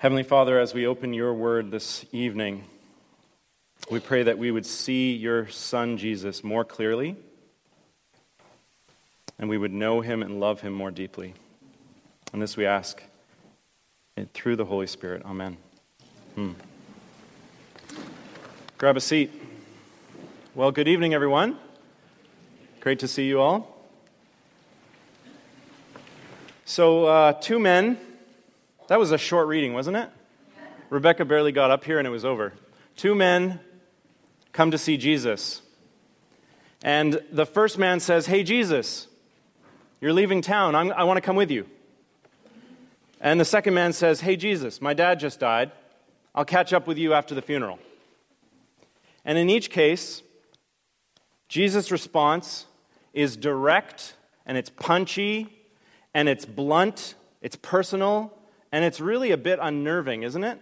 Heavenly Father, as we open your word this evening, we pray that we would see your Son Jesus more clearly and we would know him and love him more deeply. And this we ask through the Holy Spirit. Amen. Hmm. Grab a seat. Well, good evening, everyone. Great to see you all. So, uh, two men. That was a short reading, wasn't it? Rebecca barely got up here and it was over. Two men come to see Jesus. And the first man says, Hey, Jesus, you're leaving town. I'm, i want to come with you. And the second man says, Hey, Jesus, my dad just died. I'll catch up with you after the funeral. And in each case, Jesus' response is direct and it's punchy and it's blunt, it's personal, and it's really a bit unnerving, isn't it?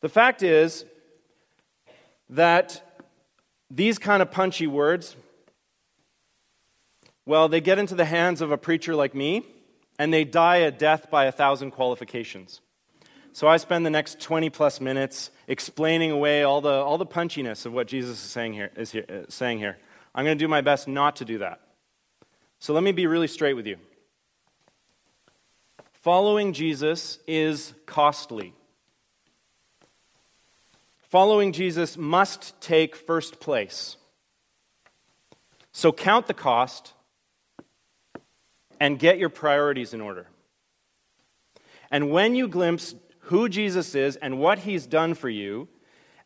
The fact is that these kind of punchy words, well, they get into the hands of a preacher like me, and they die a death by a thousand qualifications. So I spend the next 20 plus minutes explaining away all the, all the punchiness of what Jesus is saying here, is here, uh, saying here. I'm going to do my best not to do that. So let me be really straight with you. Following Jesus is costly. Following Jesus must take first place. So count the cost and get your priorities in order. And when you glimpse who Jesus is and what he's done for you,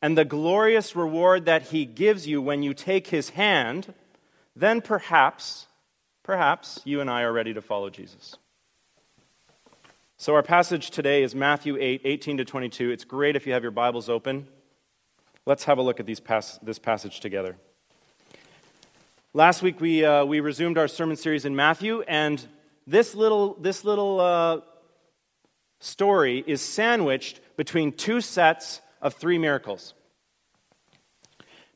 and the glorious reward that he gives you when you take his hand, then perhaps, perhaps you and I are ready to follow Jesus. So, our passage today is Matthew 8, 18 to 22. It's great if you have your Bibles open. Let's have a look at these pas- this passage together. Last week, we, uh, we resumed our sermon series in Matthew, and this little, this little uh, story is sandwiched between two sets of three miracles.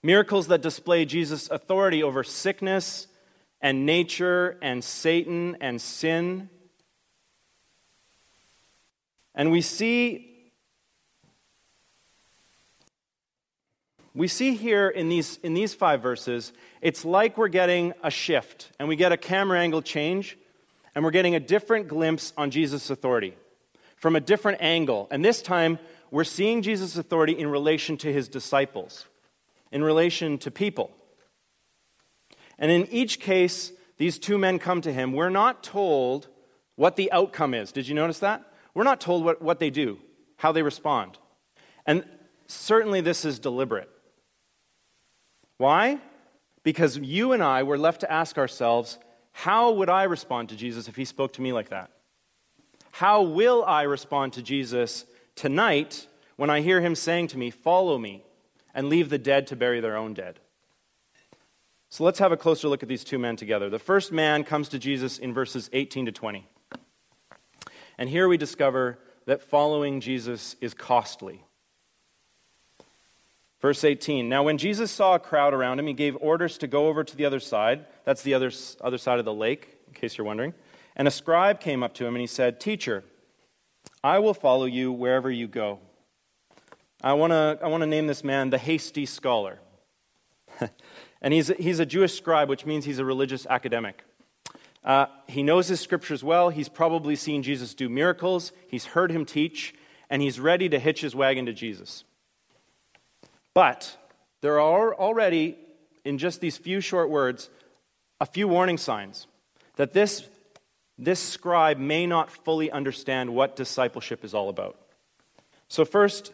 Miracles that display Jesus' authority over sickness and nature and Satan and sin. And we see we see here in these, in these five verses, it's like we're getting a shift and we get a camera angle change and we're getting a different glimpse on Jesus' authority from a different angle. And this time, we're seeing Jesus' authority in relation to his disciples, in relation to people. And in each case, these two men come to him. We're not told what the outcome is. Did you notice that? We're not told what, what they do, how they respond. And certainly this is deliberate. Why? Because you and I were left to ask ourselves, how would I respond to Jesus if he spoke to me like that? How will I respond to Jesus tonight when I hear him saying to me, Follow me, and leave the dead to bury their own dead? So let's have a closer look at these two men together. The first man comes to Jesus in verses 18 to 20. And here we discover that following Jesus is costly. Verse 18 Now, when Jesus saw a crowd around him, he gave orders to go over to the other side. That's the other, other side of the lake, in case you're wondering. And a scribe came up to him and he said, Teacher, I will follow you wherever you go. I want to I wanna name this man the hasty scholar. and he's, he's a Jewish scribe, which means he's a religious academic. Uh, he knows his scriptures well. He's probably seen Jesus do miracles. He's heard him teach, and he's ready to hitch his wagon to Jesus. But there are already, in just these few short words, a few warning signs that this, this scribe may not fully understand what discipleship is all about. So, first,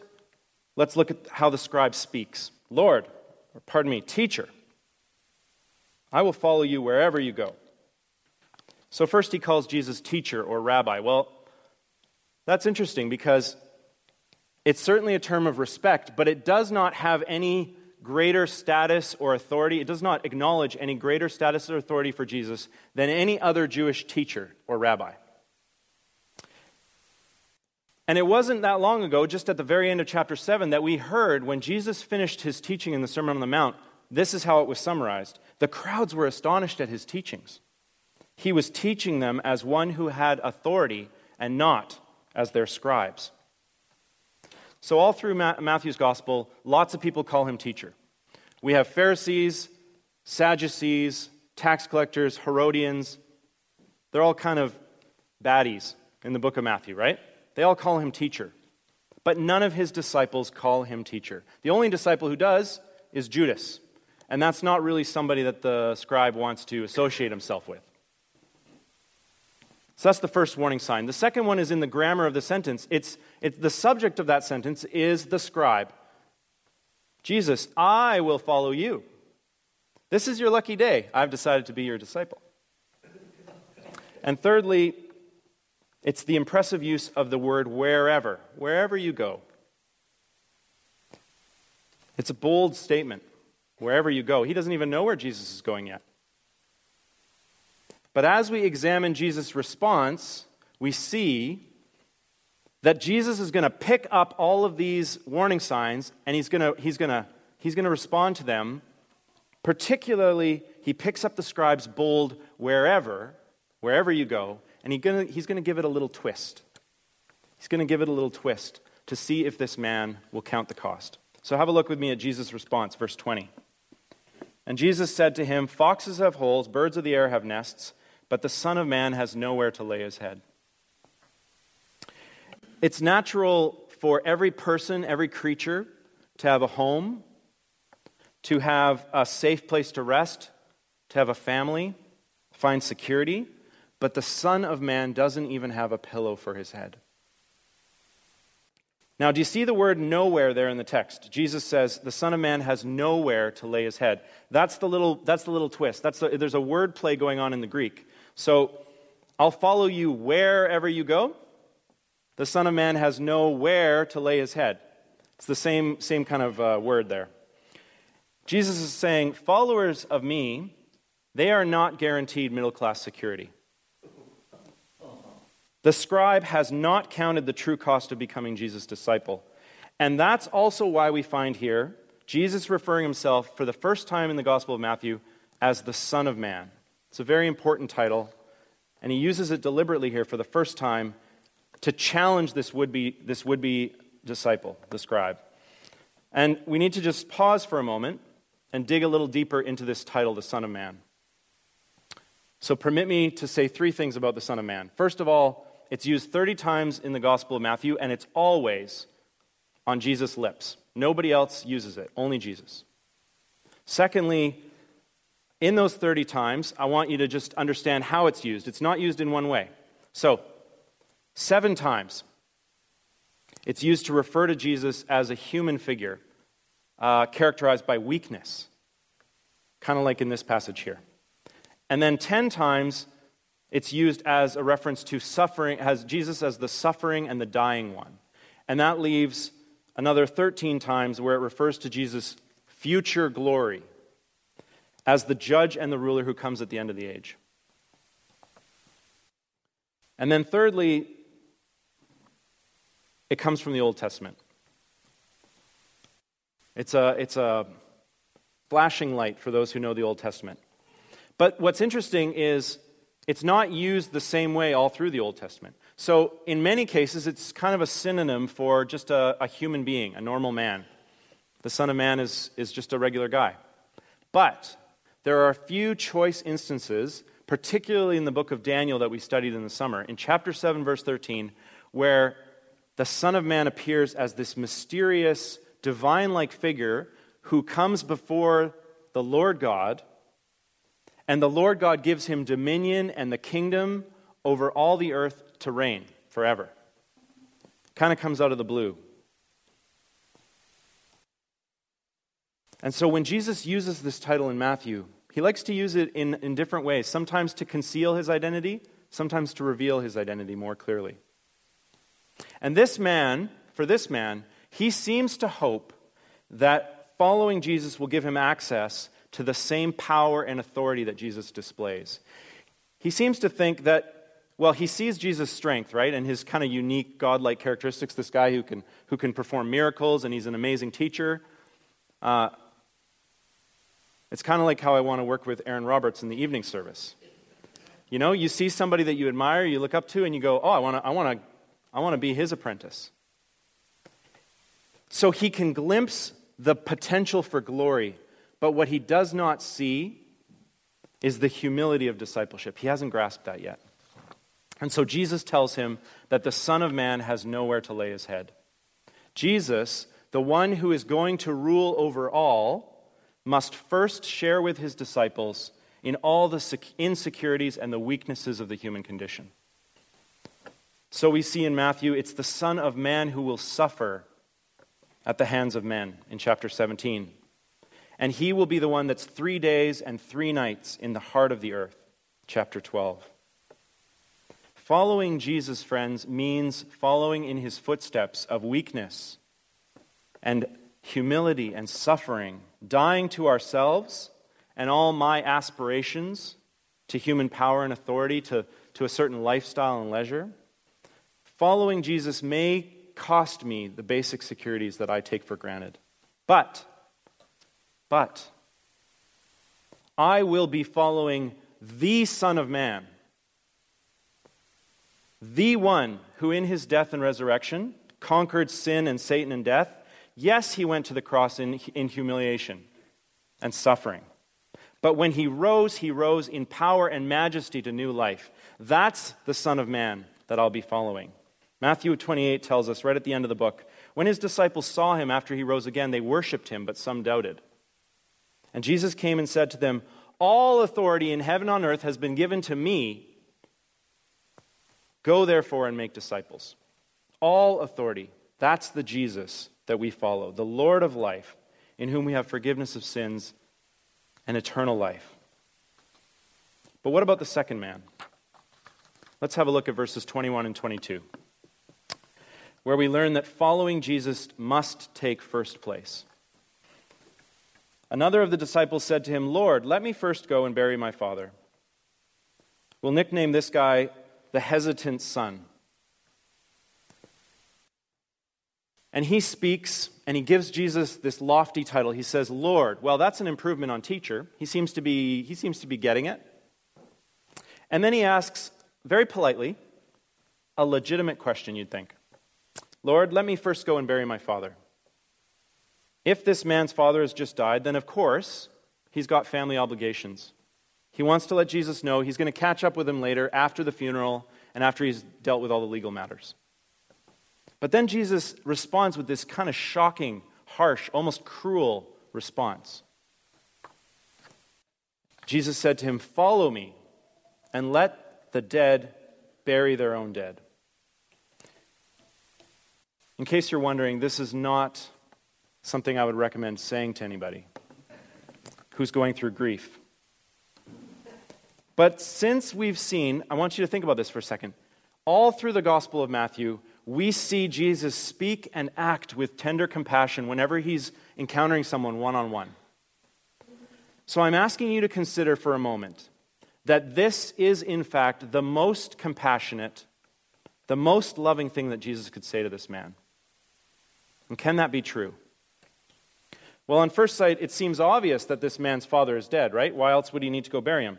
let's look at how the scribe speaks Lord, or pardon me, teacher, I will follow you wherever you go. So, first, he calls Jesus teacher or rabbi. Well, that's interesting because it's certainly a term of respect, but it does not have any greater status or authority. It does not acknowledge any greater status or authority for Jesus than any other Jewish teacher or rabbi. And it wasn't that long ago, just at the very end of chapter 7, that we heard when Jesus finished his teaching in the Sermon on the Mount, this is how it was summarized. The crowds were astonished at his teachings. He was teaching them as one who had authority and not as their scribes. So, all through Matthew's gospel, lots of people call him teacher. We have Pharisees, Sadducees, tax collectors, Herodians. They're all kind of baddies in the book of Matthew, right? They all call him teacher. But none of his disciples call him teacher. The only disciple who does is Judas. And that's not really somebody that the scribe wants to associate himself with. So that's the first warning sign. The second one is in the grammar of the sentence. It's, it's the subject of that sentence is the scribe. Jesus, I will follow you. This is your lucky day. I've decided to be your disciple. And thirdly, it's the impressive use of the word wherever, wherever you go. It's a bold statement, wherever you go. He doesn't even know where Jesus is going yet. But as we examine Jesus' response, we see that Jesus is going to pick up all of these warning signs and he's going to, he's going to, he's going to respond to them. Particularly, he picks up the scribe's bold wherever, wherever you go, and he gonna, he's going to give it a little twist. He's going to give it a little twist to see if this man will count the cost. So have a look with me at Jesus' response, verse 20. And Jesus said to him, Foxes have holes, birds of the air have nests but the Son of Man has nowhere to lay his head. It's natural for every person, every creature, to have a home, to have a safe place to rest, to have a family, find security, but the Son of Man doesn't even have a pillow for his head. Now, do you see the word nowhere there in the text? Jesus says the Son of Man has nowhere to lay his head. That's the little, that's the little twist. That's the, there's a word play going on in the Greek. So I'll follow you wherever you go. The Son of Man has nowhere to lay his head. It's the same, same kind of uh, word there. Jesus is saying, followers of me, they are not guaranteed middle class security. The scribe has not counted the true cost of becoming Jesus' disciple. And that's also why we find here Jesus referring himself for the first time in the Gospel of Matthew as the Son of Man. It's a very important title, and he uses it deliberately here for the first time to challenge this would be, this would be disciple, the scribe. And we need to just pause for a moment and dig a little deeper into this title, the Son of Man. So, permit me to say three things about the Son of Man. First of all, it's used 30 times in the Gospel of Matthew, and it's always on Jesus' lips. Nobody else uses it, only Jesus. Secondly, in those 30 times, I want you to just understand how it's used. It's not used in one way. So, seven times, it's used to refer to Jesus as a human figure uh, characterized by weakness, kind of like in this passage here. And then 10 times, it's used as a reference to suffering, has Jesus as the suffering and the dying one. And that leaves another 13 times where it refers to Jesus' future glory as the judge and the ruler who comes at the end of the age. And then, thirdly, it comes from the Old Testament. It's a, it's a flashing light for those who know the Old Testament. But what's interesting is it's not used the same way all through the Old Testament. So, in many cases, it's kind of a synonym for just a, a human being, a normal man. The Son of Man is, is just a regular guy. But there are a few choice instances, particularly in the book of Daniel that we studied in the summer, in chapter 7, verse 13, where the Son of Man appears as this mysterious, divine like figure who comes before the Lord God, and the Lord God gives him dominion and the kingdom over all the earth to reign forever. Kind of comes out of the blue. And so when Jesus uses this title in Matthew, he likes to use it in, in different ways, sometimes to conceal his identity, sometimes to reveal his identity more clearly. And this man, for this man, he seems to hope that following Jesus will give him access to the same power and authority that Jesus displays. He seems to think that well, he sees Jesus' strength, right, and his kind of unique godlike characteristics. This guy who can, who can perform miracles, and he's an amazing teacher. Uh, it's kind of like how I want to work with Aaron Roberts in the evening service. You know, you see somebody that you admire, you look up to, and you go, oh, I want to, I want to, I want to be his apprentice. So he can glimpse the potential for glory, but what he does not see is the humility of discipleship. He hasn't grasped that yet. And so Jesus tells him that the Son of Man has nowhere to lay his head. Jesus, the one who is going to rule over all, must first share with his disciples in all the insecurities and the weaknesses of the human condition. So we see in Matthew, it's the Son of Man who will suffer at the hands of men in chapter 17. And he will be the one that's three days and three nights in the heart of the earth, chapter 12. Following Jesus, friends, means following in his footsteps of weakness and humility and suffering, dying to ourselves and all my aspirations to human power and authority, to, to a certain lifestyle and leisure. Following Jesus may cost me the basic securities that I take for granted. But, but, I will be following the Son of Man the one who in his death and resurrection conquered sin and Satan and death, yes, he went to the cross in, in humiliation and suffering. But when he rose, he rose in power and majesty to new life. That's the Son of Man that I'll be following. Matthew 28 tells us right at the end of the book when his disciples saw him after he rose again, they worshiped him, but some doubted. And Jesus came and said to them, All authority in heaven and on earth has been given to me. Go therefore and make disciples. All authority. That's the Jesus that we follow, the Lord of life, in whom we have forgiveness of sins and eternal life. But what about the second man? Let's have a look at verses 21 and 22, where we learn that following Jesus must take first place. Another of the disciples said to him, Lord, let me first go and bury my father. We'll nickname this guy the hesitant son. And he speaks and he gives Jesus this lofty title. He says, Lord. Well, that's an improvement on teacher. He seems to be, he seems to be getting it. And then he asks, very politely, a legitimate question, you'd think Lord, let me first go and bury my father. If this man's father has just died, then of course he's got family obligations. He wants to let Jesus know he's going to catch up with him later after the funeral and after he's dealt with all the legal matters. But then Jesus responds with this kind of shocking, harsh, almost cruel response. Jesus said to him, Follow me and let the dead bury their own dead. In case you're wondering, this is not something I would recommend saying to anybody who's going through grief. But since we've seen, I want you to think about this for a second. All through the Gospel of Matthew, we see Jesus speak and act with tender compassion whenever he's encountering someone one on one. So I'm asking you to consider for a moment that this is, in fact, the most compassionate, the most loving thing that Jesus could say to this man. And can that be true? Well, on first sight, it seems obvious that this man's father is dead, right? Why else would he need to go bury him?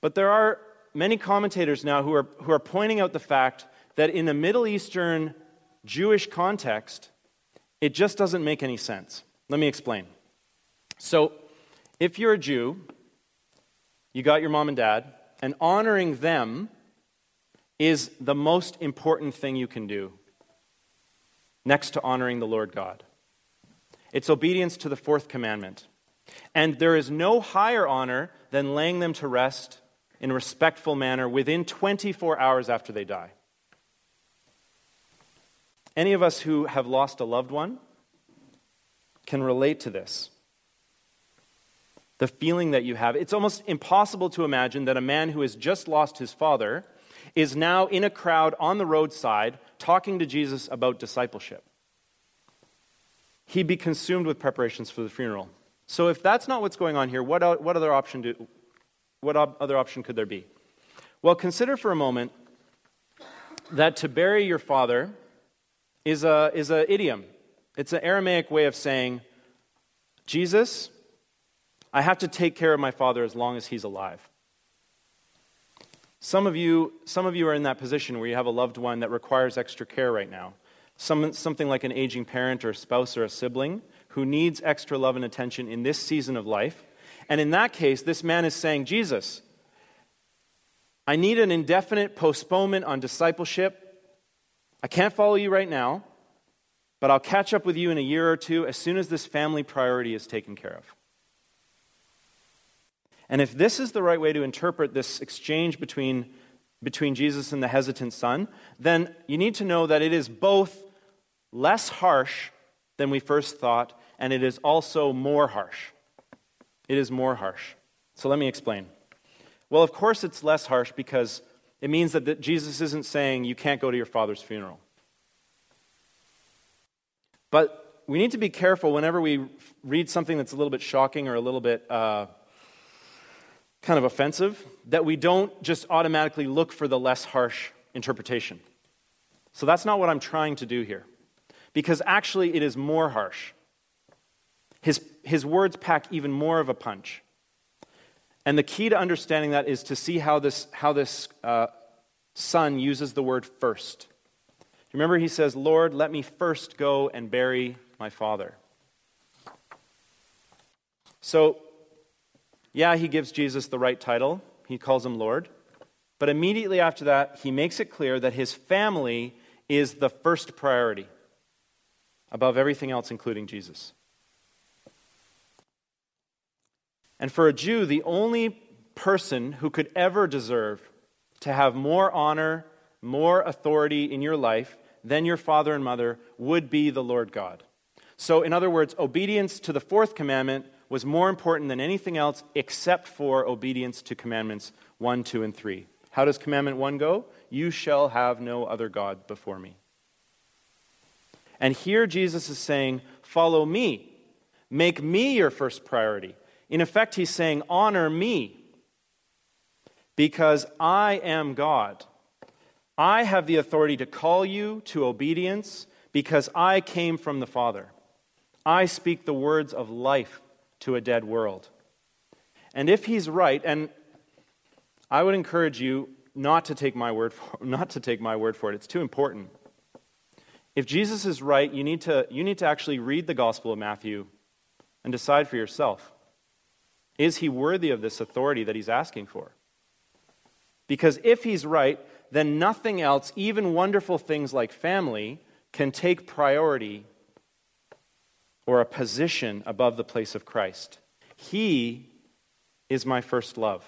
But there are many commentators now who are, who are pointing out the fact that in a Middle Eastern Jewish context, it just doesn't make any sense. Let me explain. So, if you're a Jew, you got your mom and dad, and honoring them is the most important thing you can do next to honoring the Lord God. It's obedience to the fourth commandment. And there is no higher honor than laying them to rest in a respectful manner within 24 hours after they die. Any of us who have lost a loved one can relate to this. The feeling that you have. It's almost impossible to imagine that a man who has just lost his father is now in a crowd on the roadside talking to Jesus about discipleship. He'd be consumed with preparations for the funeral. So, if that's not what's going on here, what, uh, what other option do, what other option could there be? Well, consider for a moment that to bury your father is a is an idiom. It's an Aramaic way of saying, Jesus, I have to take care of my father as long as he's alive. Some of you, some of you are in that position where you have a loved one that requires extra care right now. Some, something like an aging parent or spouse or a sibling who needs extra love and attention in this season of life. And in that case, this man is saying, Jesus, I need an indefinite postponement on discipleship. I can't follow you right now, but I'll catch up with you in a year or two as soon as this family priority is taken care of. And if this is the right way to interpret this exchange between, between Jesus and the hesitant son, then you need to know that it is both less harsh than we first thought, and it is also more harsh. It is more harsh. So let me explain. Well, of course, it's less harsh because it means that, Jesus isn't saying you can't go to your father's funeral. But we need to be careful whenever we read something that's a little bit shocking or a little bit uh, kind of offensive, that we don't just automatically look for the less harsh interpretation. So that's not what I'm trying to do here. Because actually, it is more harsh. His, his words pack even more of a punch. And the key to understanding that is to see how this, how this uh, son uses the word first. Remember, he says, Lord, let me first go and bury my father. So yeah, he gives Jesus the right title, he calls him Lord. But immediately after that, he makes it clear that his family is the first priority above everything else, including Jesus. And for a Jew, the only person who could ever deserve to have more honor, more authority in your life than your father and mother would be the Lord God. So, in other words, obedience to the fourth commandment was more important than anything else except for obedience to commandments 1, 2, and 3. How does commandment 1 go? You shall have no other God before me. And here Jesus is saying, Follow me. Make me your first priority. In effect, he's saying, Honor me. Because I am God. I have the authority to call you to obedience because I came from the Father. I speak the words of life to a dead world. And if he's right, and I would encourage you not to take my word for, not to take my word for it. It's too important. If Jesus is right, you need to you need to actually read the Gospel of Matthew and decide for yourself. Is he worthy of this authority that he's asking for? Because if he's right, then nothing else, even wonderful things like family, can take priority or a position above the place of Christ. He is my first love.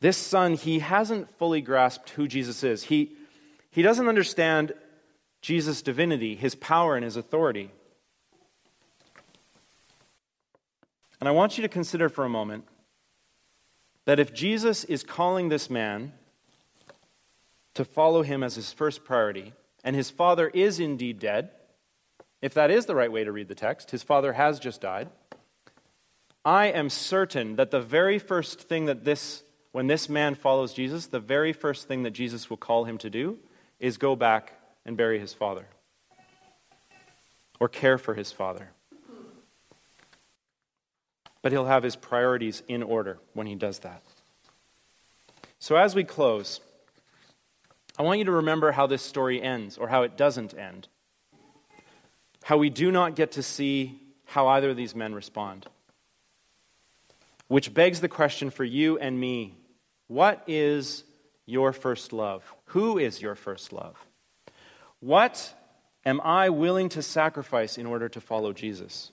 This son, he hasn't fully grasped who Jesus is. He, he doesn't understand Jesus' divinity, his power, and his authority. And I want you to consider for a moment that if Jesus is calling this man to follow him as his first priority, and his father is indeed dead, if that is the right way to read the text, his father has just died. I am certain that the very first thing that this, when this man follows Jesus, the very first thing that Jesus will call him to do is go back and bury his father or care for his father. But he'll have his priorities in order when he does that. So as we close, I want you to remember how this story ends, or how it doesn't end. How we do not get to see how either of these men respond. Which begs the question for you and me what is your first love? Who is your first love? What am I willing to sacrifice in order to follow Jesus?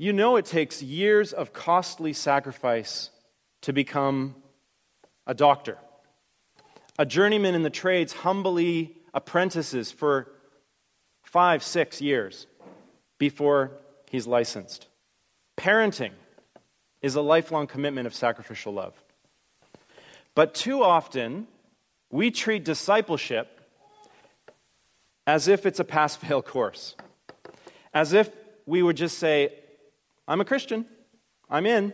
You know it takes years of costly sacrifice to become a doctor. A journeyman in the trades humbly apprentices for five, six years before he's licensed. Parenting is a lifelong commitment of sacrificial love. But too often, we treat discipleship as if it's a pass fail course, as if we would just say, I'm a Christian, I'm in,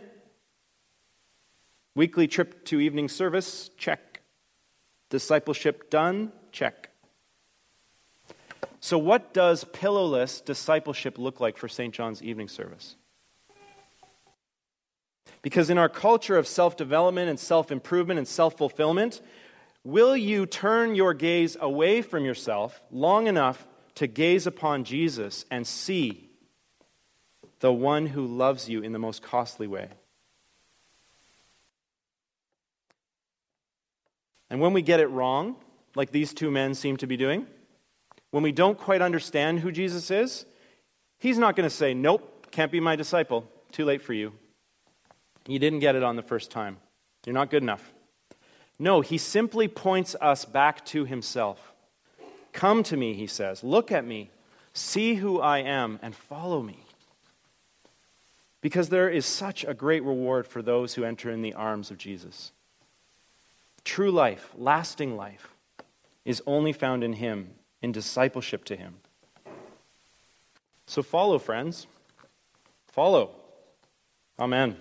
Weekly trip to evening service? Check. Discipleship done? Check. So, what does pillowless discipleship look like for St. John's evening service? Because in our culture of self development and self improvement and self fulfillment, will you turn your gaze away from yourself long enough to gaze upon Jesus and see the one who loves you in the most costly way? And when we get it wrong, like these two men seem to be doing, when we don't quite understand who Jesus is, he's not going to say, Nope, can't be my disciple. Too late for you. You didn't get it on the first time. You're not good enough. No, he simply points us back to himself. Come to me, he says. Look at me. See who I am and follow me. Because there is such a great reward for those who enter in the arms of Jesus. True life, lasting life, is only found in him, in discipleship to him. So follow, friends. Follow. Amen.